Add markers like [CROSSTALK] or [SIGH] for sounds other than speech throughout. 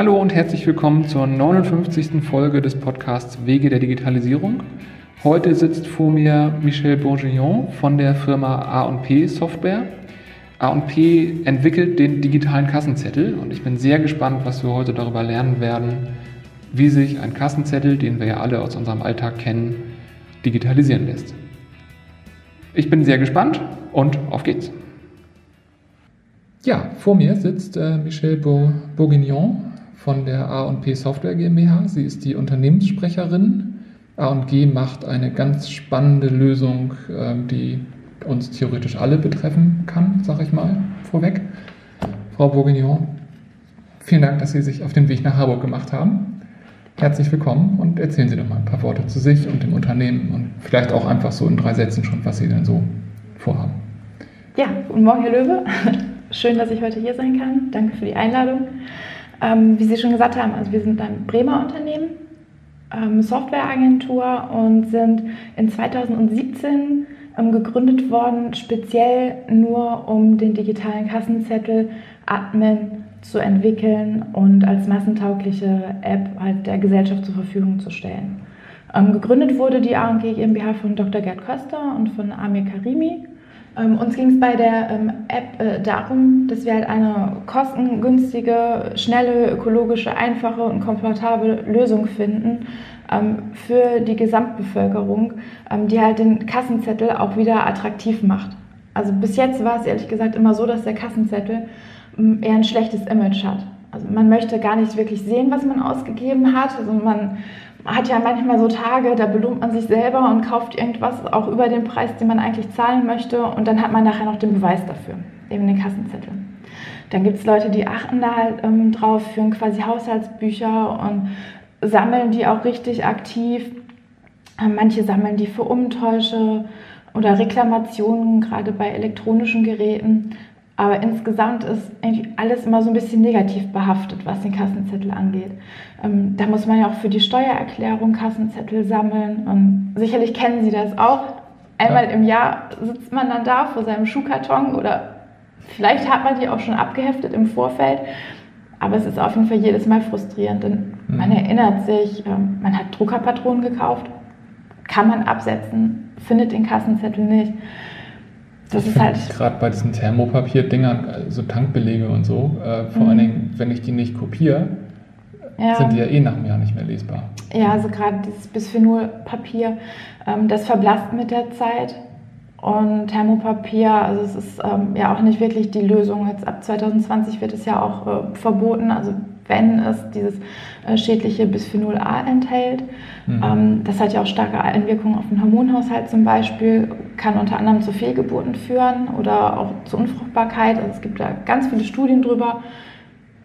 Hallo und herzlich willkommen zur 59. Folge des Podcasts Wege der Digitalisierung. Heute sitzt vor mir Michel Bourguignon von der Firma A&P Software. A&P entwickelt den digitalen Kassenzettel und ich bin sehr gespannt, was wir heute darüber lernen werden, wie sich ein Kassenzettel, den wir ja alle aus unserem Alltag kennen, digitalisieren lässt. Ich bin sehr gespannt und auf geht's. Ja, vor mir sitzt äh, Michelle Bourguignon von der A&P Software GmbH. Sie ist die Unternehmenssprecherin. A&G macht eine ganz spannende Lösung, äh, die uns theoretisch alle betreffen kann, sage ich mal vorweg. Frau Bourguignon, vielen Dank, dass Sie sich auf den Weg nach Harburg gemacht haben. Herzlich willkommen und erzählen Sie doch mal ein paar Worte zu sich und dem Unternehmen und vielleicht auch einfach so in drei Sätzen schon, was Sie denn so vorhaben. Ja, guten Morgen, Herr Löwe. [LAUGHS] Schön, dass ich heute hier sein kann. Danke für die Einladung. Ähm, wie Sie schon gesagt haben, also wir sind ein Bremer Unternehmen, ähm, Softwareagentur und sind in 2017 ähm, gegründet worden, speziell nur um den digitalen Kassenzettel Admin zu entwickeln und als massentaugliche App halt der Gesellschaft zur Verfügung zu stellen. Ähm, gegründet wurde die A&G GmbH von Dr. Gerd Köster und von Amir Karimi. Ähm, uns ging es bei der ähm, App äh, darum, dass wir halt eine kostengünstige, schnelle, ökologische, einfache und komfortable Lösung finden ähm, für die Gesamtbevölkerung, ähm, die halt den Kassenzettel auch wieder attraktiv macht. Also bis jetzt war es ehrlich gesagt immer so, dass der Kassenzettel ähm, eher ein schlechtes Image hat. Also man möchte gar nicht wirklich sehen, was man ausgegeben hat. Also man hat ja manchmal so Tage, da belohnt man sich selber und kauft irgendwas auch über den Preis, den man eigentlich zahlen möchte und dann hat man nachher noch den Beweis dafür, eben den Kassenzettel. Dann gibt es Leute, die achten da halt ähm, drauf, führen quasi Haushaltsbücher und sammeln die auch richtig aktiv. Ähm, manche sammeln die für Umtäusche oder Reklamationen, gerade bei elektronischen Geräten. Aber insgesamt ist irgendwie alles immer so ein bisschen negativ behaftet, was den Kassenzettel angeht. Ähm, da muss man ja auch für die Steuererklärung Kassenzettel sammeln. Und sicherlich kennen Sie das auch. Einmal ja. im Jahr sitzt man dann da vor seinem Schuhkarton oder vielleicht hat man die auch schon abgeheftet im Vorfeld. Aber es ist auf jeden Fall jedes Mal frustrierend, denn mhm. man erinnert sich, ähm, man hat Druckerpatronen gekauft, kann man absetzen, findet den Kassenzettel nicht. Das ist halt. [LAUGHS] Gerade bei diesen Thermopapier-Dingern, so Tankbelege und so, äh, vor mhm. allen Dingen, wenn ich die nicht kopiere, ja. sind die ja eh nach einem Jahr nicht mehr lesbar. Ja, also gerade dieses Bisphenolpapier, ähm, das verblasst mit der Zeit. Und Thermopapier, also es ist ähm, ja auch nicht wirklich die Lösung. Jetzt ab 2020 wird es ja auch äh, verboten. Also wenn es dieses äh, schädliche Bisphenol A enthält. Mhm. Ähm, das hat ja auch starke Einwirkungen auf den Hormonhaushalt zum Beispiel, kann unter anderem zu Fehlgeburten führen oder auch zu Unfruchtbarkeit. Also es gibt da ganz viele Studien drüber.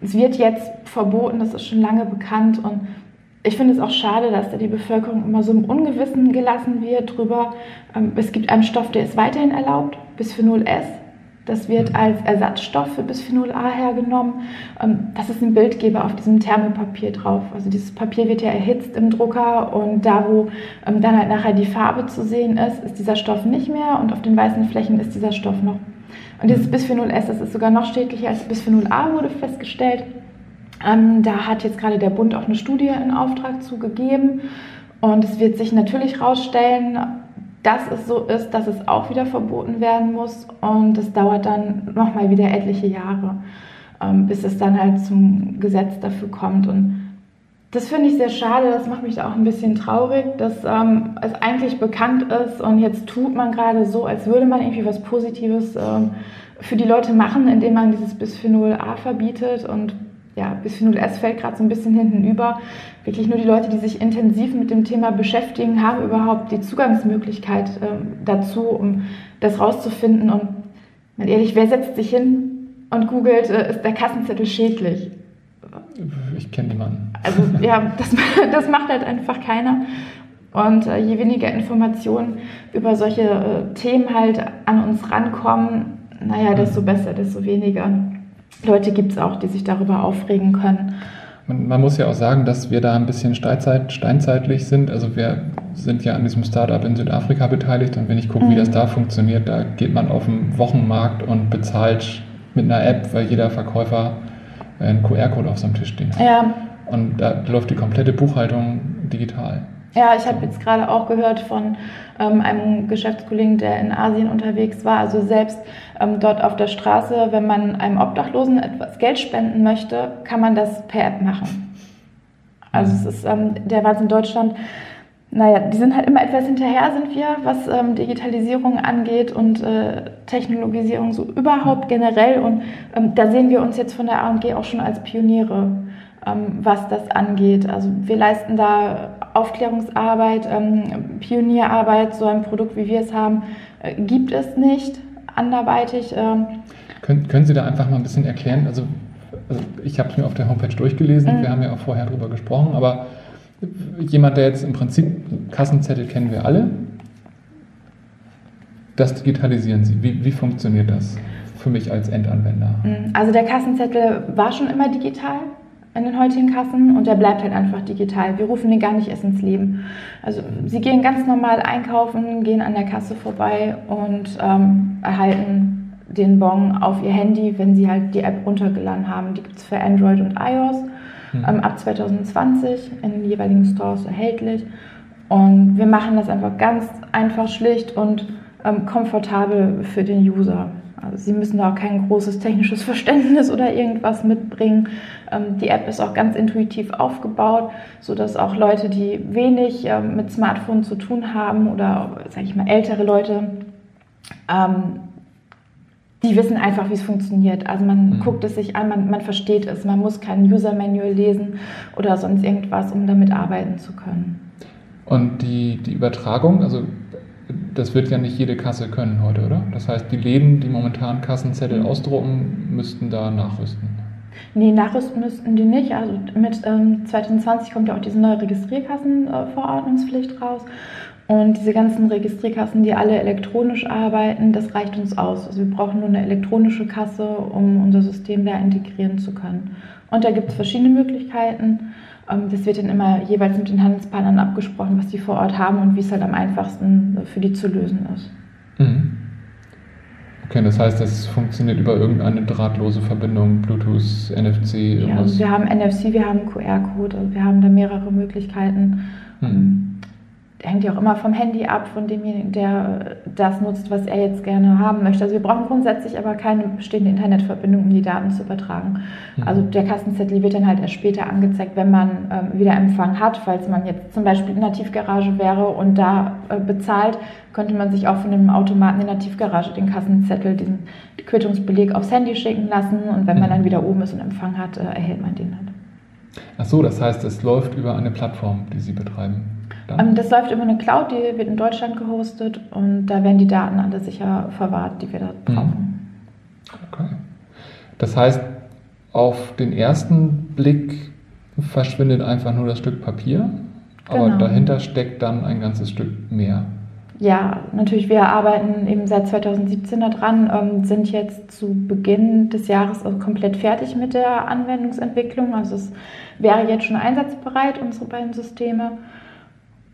Es wird jetzt verboten, das ist schon lange bekannt und ich finde es auch schade, dass da die Bevölkerung immer so im Ungewissen gelassen wird drüber. Ähm, es gibt einen Stoff, der ist weiterhin erlaubt, Bisphenol S. Das wird als Ersatzstoff für Bisphenol A hergenommen. Ähm, das ist ein Bildgeber auf diesem Thermopapier drauf. Also dieses Papier wird ja erhitzt im Drucker und da, wo ähm, dann halt nachher die Farbe zu sehen ist, ist dieser Stoff nicht mehr und auf den weißen Flächen ist dieser Stoff noch. Und dieses. Bisphenol S, das ist sogar noch schädlicher als Bisphenol A, wurde festgestellt. Ähm, da hat jetzt gerade der Bund auch eine Studie in Auftrag zugegeben. Und es wird sich natürlich herausstellen, dass es so ist, dass es auch wieder verboten werden muss. Und es dauert dann nochmal wieder etliche Jahre, ähm, bis es dann halt zum Gesetz dafür kommt. Und das finde ich sehr schade, das macht mich da auch ein bisschen traurig, dass ähm, es eigentlich bekannt ist und jetzt tut man gerade so, als würde man irgendwie was Positives ähm, für die Leute machen, indem man dieses Bisphenol A verbietet. Und ja, Bisphenol S fällt gerade so ein bisschen hinten über. Wirklich nur die Leute, die sich intensiv mit dem Thema beschäftigen, haben überhaupt die Zugangsmöglichkeit äh, dazu, um das rauszufinden. Und mal ehrlich, wer setzt sich hin und googelt, äh, ist der Kassenzettel schädlich? Ich kenne niemanden. Also ja, das, [LAUGHS] das macht halt einfach keiner. Und äh, je weniger Informationen über solche äh, Themen halt an uns rankommen, naja, desto besser, desto weniger Leute gibt es auch, die sich darüber aufregen können. Man, man, muss ja auch sagen, dass wir da ein bisschen steinzeit, steinzeitlich sind. Also wir sind ja an diesem Startup in Südafrika beteiligt und wenn ich gucke, mhm. wie das da funktioniert, da geht man auf den Wochenmarkt und bezahlt mit einer App, weil jeder Verkäufer einen QR-Code auf seinem Tisch stehen hat. Ja. Und da läuft die komplette Buchhaltung digital. Ja, ich habe jetzt gerade auch gehört von ähm, einem Geschäftskollegen, der in Asien unterwegs war. Also selbst ähm, dort auf der Straße, wenn man einem Obdachlosen etwas Geld spenden möchte, kann man das per App machen. Also es ist ähm, der Wahnsinn in Deutschland. Naja, die sind halt immer etwas hinterher, sind wir, was ähm, Digitalisierung angeht und äh, Technologisierung so überhaupt generell. Und ähm, da sehen wir uns jetzt von der AG auch schon als Pioniere was das angeht. Also wir leisten da Aufklärungsarbeit, ähm, Pionierarbeit, so ein Produkt, wie wir es haben, äh, gibt es nicht anderweitig. Ähm. Können, können Sie da einfach mal ein bisschen erklären? Also, also ich habe es mir auf der Homepage durchgelesen, mhm. wir haben ja auch vorher darüber gesprochen, aber jemand, der jetzt im Prinzip Kassenzettel kennen wir alle, das digitalisieren Sie. Wie, wie funktioniert das für mich als Endanwender? Mhm. Also der Kassenzettel war schon immer digital in den heutigen Kassen und der bleibt halt einfach digital. Wir rufen den gar nicht erst ins Leben. Also sie gehen ganz normal einkaufen, gehen an der Kasse vorbei und ähm, erhalten den Bon auf ihr Handy, wenn sie halt die App runtergeladen haben. Die gibt es für Android und iOS mhm. ähm, ab 2020 in den jeweiligen Stores erhältlich. Und wir machen das einfach ganz einfach, schlicht und ähm, komfortabel für den User. Also Sie müssen da auch kein großes technisches Verständnis [LAUGHS] oder irgendwas mitbringen. Ähm, die App ist auch ganz intuitiv aufgebaut, sodass auch Leute, die wenig ähm, mit Smartphone zu tun haben oder, sage ich mal, ältere Leute, ähm, die wissen einfach, wie es funktioniert. Also man mhm. guckt es sich an, man, man versteht es. Man muss kein User-Manual lesen oder sonst irgendwas, um damit arbeiten zu können. Und die, die Übertragung, also das wird ja nicht jede Kasse können heute, oder? Das heißt, die Läden, die momentan Kassenzettel ausdrucken, müssten da nachrüsten. Nee, nachrüsten müssten die nicht. Also mit ähm, 2020 kommt ja auch diese neue Registrierkassenverordnungspflicht raus. Und diese ganzen Registrierkassen, die alle elektronisch arbeiten, das reicht uns aus. Also wir brauchen nur eine elektronische Kasse, um unser System da integrieren zu können. Und da gibt es verschiedene Möglichkeiten. Ähm, das wird dann immer jeweils mit den Handelspartnern abgesprochen, was die vor Ort haben und wie es halt am einfachsten für die zu lösen ist. Mhm. Okay, das heißt, das funktioniert über irgendeine drahtlose Verbindung, Bluetooth, NFC, irgendwas? Ja, also wir haben NFC, wir haben QR-Code, also wir haben da mehrere Möglichkeiten. Mhm hängt ja auch immer vom Handy ab, von demjenigen, der das nutzt, was er jetzt gerne haben möchte. Also wir brauchen grundsätzlich aber keine bestehende Internetverbindung, um die Daten zu übertragen. Mhm. Also der Kassenzettel wird dann halt erst später angezeigt, wenn man ähm, wieder Empfang hat. Falls man jetzt zum Beispiel in der Tiefgarage wäre und da äh, bezahlt, könnte man sich auch von einem Automaten in der Tiefgarage den Kassenzettel, diesen Quittungsbeleg aufs Handy schicken lassen und wenn man mhm. dann wieder oben ist und Empfang hat, äh, erhält man den halt. Ach so, das heißt, es läuft über eine Plattform, die Sie betreiben. Ähm, das läuft über eine Cloud, die wird in Deutschland gehostet und da werden die Daten alle sicher verwahrt, die wir da mhm. brauchen. Okay. Das heißt, auf den ersten Blick verschwindet einfach nur das Stück Papier, genau. aber dahinter steckt dann ein ganzes Stück mehr. Ja, natürlich, wir arbeiten eben seit 2017 daran, ähm, sind jetzt zu Beginn des Jahres also komplett fertig mit der Anwendungsentwicklung. Also es wäre jetzt schon einsatzbereit, unsere beiden Systeme.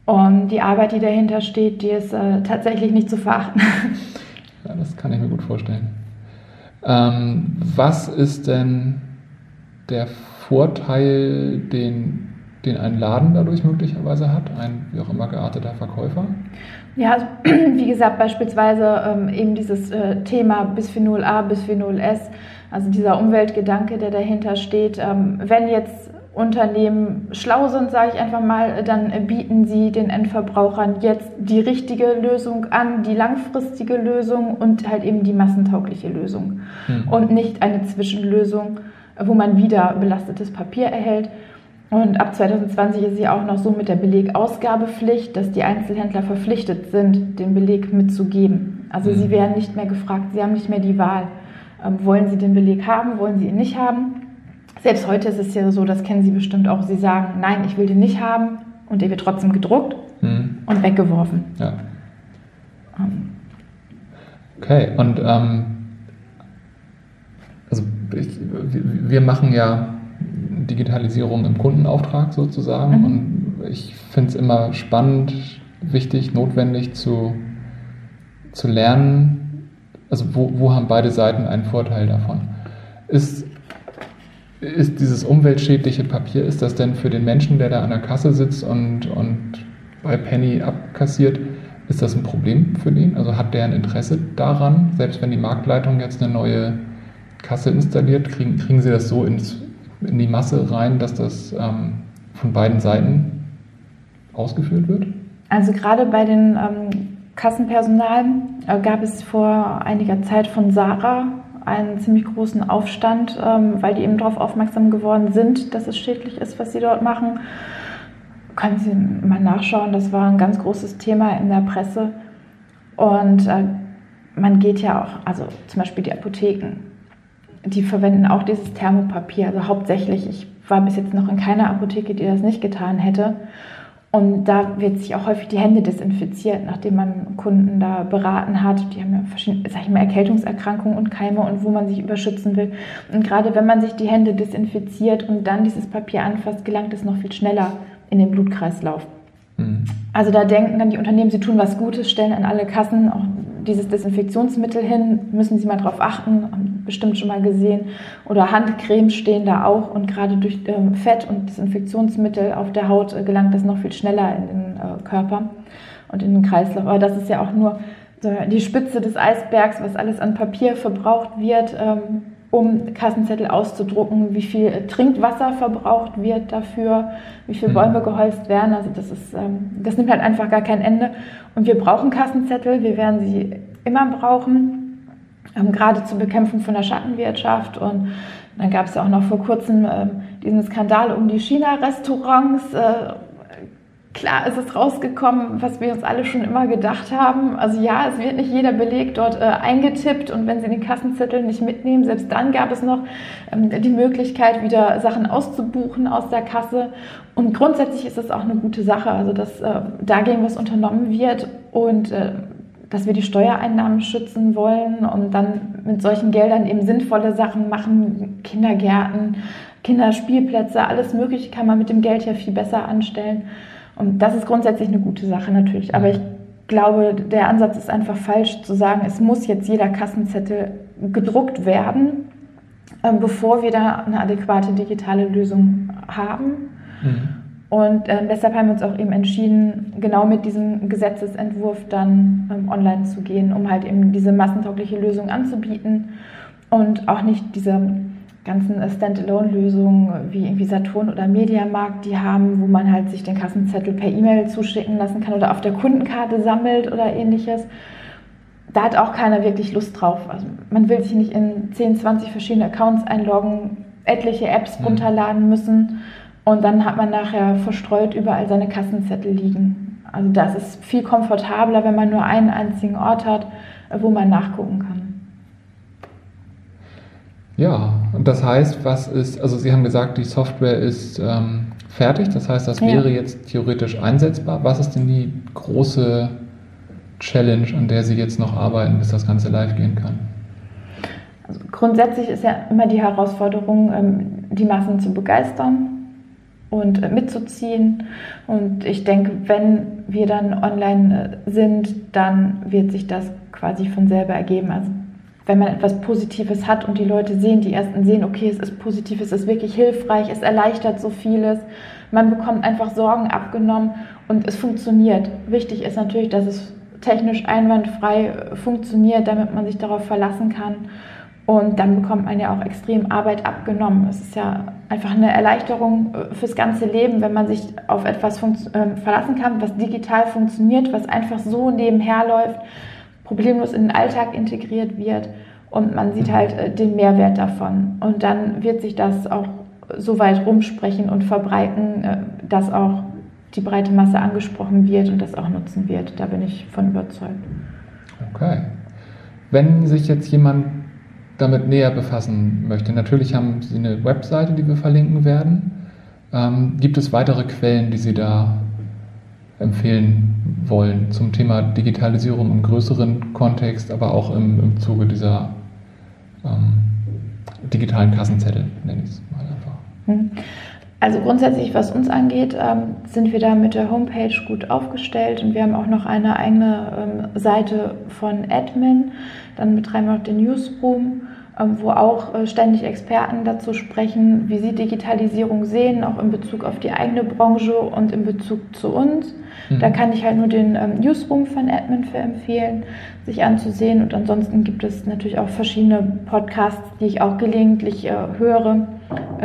Und die Arbeit, die dahinter steht, die ist äh, tatsächlich nicht zu verachten. [LAUGHS] Ja, das kann ich mir gut vorstellen. Ähm, was ist denn der Vorteil, den, den ein Laden dadurch möglicherweise hat, ein wie auch immer gearteter Verkäufer? Ja, also, [CLEARS THROAT] wie gesagt, beispielsweise ähm, eben dieses äh, Thema Bisphenol A, Bisphenol S, also dieser Umweltgedanke, der dahinter steht. Ähm, wenn jetzt Unternehmen schlau sind, sage ich einfach mal, dann bieten sie den Endverbrauchern jetzt die richtige Lösung an, die langfristige Lösung und halt eben die massentaugliche Lösung mhm. und nicht eine Zwischenlösung, wo man wieder belastetes Papier erhält. Und ab 2020 ist sie auch noch so mit der Belegausgabepflicht, dass die Einzelhändler verpflichtet sind, den Beleg mitzugeben. Also mhm. sie werden nicht mehr gefragt, sie haben nicht mehr die Wahl. Ähm, wollen sie den Beleg haben, wollen sie ihn nicht haben? Selbst heute ist es ja so, das kennen Sie bestimmt auch, Sie sagen, nein, ich will den nicht haben und der wird trotzdem gedruckt mhm. und weggeworfen. Ja. Ähm. Okay, und ähm, also ich, wir machen ja Digitalisierung im Kundenauftrag sozusagen mhm. und ich finde es immer spannend, wichtig, notwendig zu, zu lernen, also wo, wo haben beide Seiten einen Vorteil davon? Ist ist dieses umweltschädliche Papier, ist das denn für den Menschen, der da an der Kasse sitzt und, und bei Penny abkassiert, ist das ein Problem für den? Also hat der ein Interesse daran, selbst wenn die Marktleitung jetzt eine neue Kasse installiert, kriegen, kriegen sie das so ins, in die Masse rein, dass das ähm, von beiden Seiten ausgeführt wird? Also gerade bei den ähm, Kassenpersonal äh, gab es vor einiger Zeit von Sarah einen ziemlich großen Aufstand, ähm, weil die eben darauf aufmerksam geworden sind, dass es schädlich ist, was sie dort machen. Können Sie mal nachschauen, das war ein ganz großes Thema in der Presse. Und äh, man geht ja auch, also zum Beispiel die Apotheken, die verwenden auch dieses Thermopapier. Also hauptsächlich, ich war bis jetzt noch in keiner Apotheke, die das nicht getan hätte. Und da wird sich auch häufig die Hände desinfiziert, nachdem man Kunden da beraten hat. Die haben ja verschiedene, sag ich mal, Erkältungserkrankungen und Keime und wo man sich überschützen will. Und gerade wenn man sich die Hände desinfiziert und dann dieses Papier anfasst, gelangt es noch viel schneller in den Blutkreislauf. Mhm. Also da denken dann die Unternehmen, sie tun was Gutes, stellen an alle Kassen auch dieses Desinfektionsmittel hin, müssen Sie mal darauf achten, bestimmt schon mal gesehen. Oder Handcremes stehen da auch und gerade durch ähm, Fett und Desinfektionsmittel auf der Haut äh, gelangt das noch viel schneller in den äh, Körper und in den Kreislauf. Aber das ist ja auch nur die Spitze des Eisbergs, was alles an Papier verbraucht wird. Ähm, um Kassenzettel auszudrucken, wie viel äh, Trinkwasser verbraucht wird dafür, wie viele mhm. Bäume geholzt werden. Also das ist, ähm, das nimmt halt einfach gar kein Ende. Und wir brauchen Kassenzettel, wir werden sie immer brauchen, ähm, gerade zur Bekämpfung von der Schattenwirtschaft. Und dann gab es ja auch noch vor kurzem ähm, diesen Skandal um die China-Restaurants, äh, Klar ist es rausgekommen, was wir uns alle schon immer gedacht haben. Also ja, es wird nicht jeder Beleg dort äh, eingetippt und wenn Sie den Kassenzettel nicht mitnehmen, selbst dann gab es noch ähm, die Möglichkeit, wieder Sachen auszubuchen aus der Kasse. Und grundsätzlich ist es auch eine gute Sache, also dass äh, dagegen was unternommen wird und äh, dass wir die Steuereinnahmen schützen wollen und dann mit solchen Geldern eben sinnvolle Sachen machen, Kindergärten, Kinderspielplätze, alles Mögliche kann man mit dem Geld ja viel besser anstellen. Und das ist grundsätzlich eine gute Sache natürlich. Aber ich glaube, der Ansatz ist einfach falsch zu sagen, es muss jetzt jeder Kassenzettel gedruckt werden, ähm, bevor wir da eine adäquate digitale Lösung haben. Mhm. Und äh, deshalb haben wir uns auch eben entschieden, genau mit diesem Gesetzesentwurf dann ähm, online zu gehen, um halt eben diese massentaugliche Lösung anzubieten und auch nicht diese ganzen Standalone-Lösungen wie irgendwie Saturn oder Mediamarkt, die haben, wo man halt sich den Kassenzettel per E-Mail zuschicken lassen kann oder auf der Kundenkarte sammelt oder ähnliches. Da hat auch keiner wirklich Lust drauf. Also man will sich nicht in 10, 20 verschiedene Accounts einloggen, etliche Apps mhm. runterladen müssen und dann hat man nachher verstreut überall seine Kassenzettel liegen. Also das ist viel komfortabler, wenn man nur einen einzigen Ort hat, wo man nachgucken kann. Ja, und das heißt, was ist, also Sie haben gesagt, die Software ist ähm, fertig, das heißt, das ja. wäre jetzt theoretisch einsetzbar. Was ist denn die große Challenge, an der Sie jetzt noch arbeiten, bis das Ganze live gehen kann? Also grundsätzlich ist ja immer die Herausforderung, ähm, die Massen zu begeistern und äh, mitzuziehen. Und ich denke, wenn wir dann online äh, sind, dann wird sich das quasi von selber ergeben. Also wenn man etwas Positives hat und die Leute sehen, die ersten sehen, okay, es ist positiv, es ist wirklich hilfreich, es erleichtert so vieles. Man bekommt einfach Sorgen abgenommen und es funktioniert. Wichtig ist natürlich, dass es technisch einwandfrei funktioniert, damit man sich darauf verlassen kann. Und dann bekommt man ja auch extrem Arbeit abgenommen. Es ist ja einfach eine Erleichterung äh, fürs ganze Leben, wenn man sich auf etwas äh, verlassen kann, was digital funktioniert, was einfach so nebenher läuft problemlos in den Alltag integriert wird und man sieht halt äh, den Mehrwert davon. Und dann wird sich das auch so weit rumsprechen und verbreiten, äh, dass auch die breite Masse angesprochen wird und das auch nutzen wird. Da bin ich von überzeugt. Okay. Wenn sich jetzt jemand damit näher befassen möchte, natürlich haben Sie eine Webseite, die wir verlinken werden. Ähm, gibt es weitere Quellen, die Sie da empfehlen wollen zum Thema Digitalisierung im größeren Kontext, aber auch im, im Zuge dieser ähm, digitalen Kassenzettel, nenne ich es mal einfach. Also grundsätzlich, was uns angeht, ähm, sind wir da mit der Homepage gut aufgestellt und wir haben auch noch eine eigene ähm, Seite von Admin. Dann betreiben wir auch den Newsroom ähm, wo auch äh, ständig Experten dazu sprechen, wie sie Digitalisierung sehen, auch in Bezug auf die eigene Branche und in Bezug zu uns. Mhm. Da kann ich halt nur den Newsroom von Admin für empfehlen, sich anzusehen. Und ansonsten gibt es natürlich auch verschiedene Podcasts, die ich auch gelegentlich äh, höre,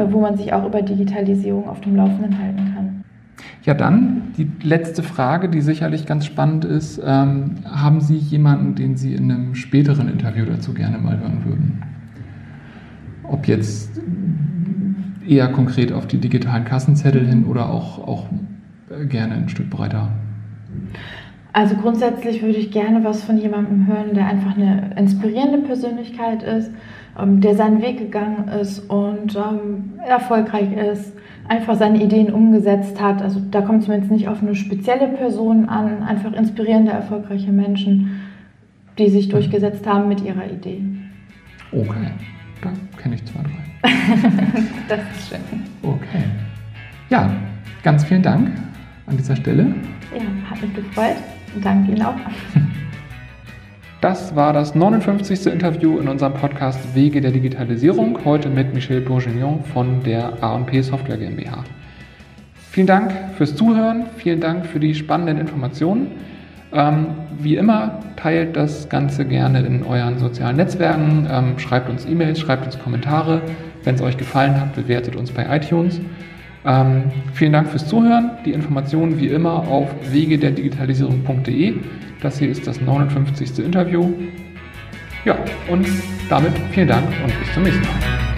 wo man sich auch über Digitalisierung auf dem Laufenden halten kann. Ja, dann die letzte Frage, die sicherlich ganz spannend ist. Ähm, haben Sie jemanden, den Sie in einem späteren Interview dazu gerne mal hören würden? Ob jetzt eher konkret auf die digitalen Kassenzettel hin oder auch, auch gerne ein Stück breiter? Also grundsätzlich würde ich gerne was von jemandem hören, der einfach eine inspirierende Persönlichkeit ist, der seinen Weg gegangen ist und ähm, erfolgreich ist, einfach seine Ideen umgesetzt hat. Also da kommt es mir jetzt nicht auf eine spezielle Person an, einfach inspirierende, erfolgreiche Menschen, die sich durchgesetzt haben mit ihrer Idee. Okay. Da kenne ich zwei, drei. [LAUGHS] das ist schön. Okay. Ja, ganz vielen Dank an dieser Stelle. Ja, hat mich gefreut. Danke Ihnen auch. [LAUGHS] Das war das 59. Interview in unserem Podcast Wege der Digitalisierung, heute mit Michel Bourguignon von der A&P Software GmbH. Vielen Dank fürs Zuhören, vielen Dank für die spannenden Informationen. Ähm, wie immer, teilt das Ganze gerne in euren sozialen Netzwerken, ähm, schreibt uns E-Mails, schreibt uns Kommentare. Wenn es euch gefallen hat, bewertet uns bei iTunes. Ähm, vielen Dank fürs Zuhören. Die Informationen wie immer auf wegederdigitalisierung.de. Das hier ist das 59. Interview. Ja, und damit vielen Dank und bis zum nächsten Mal.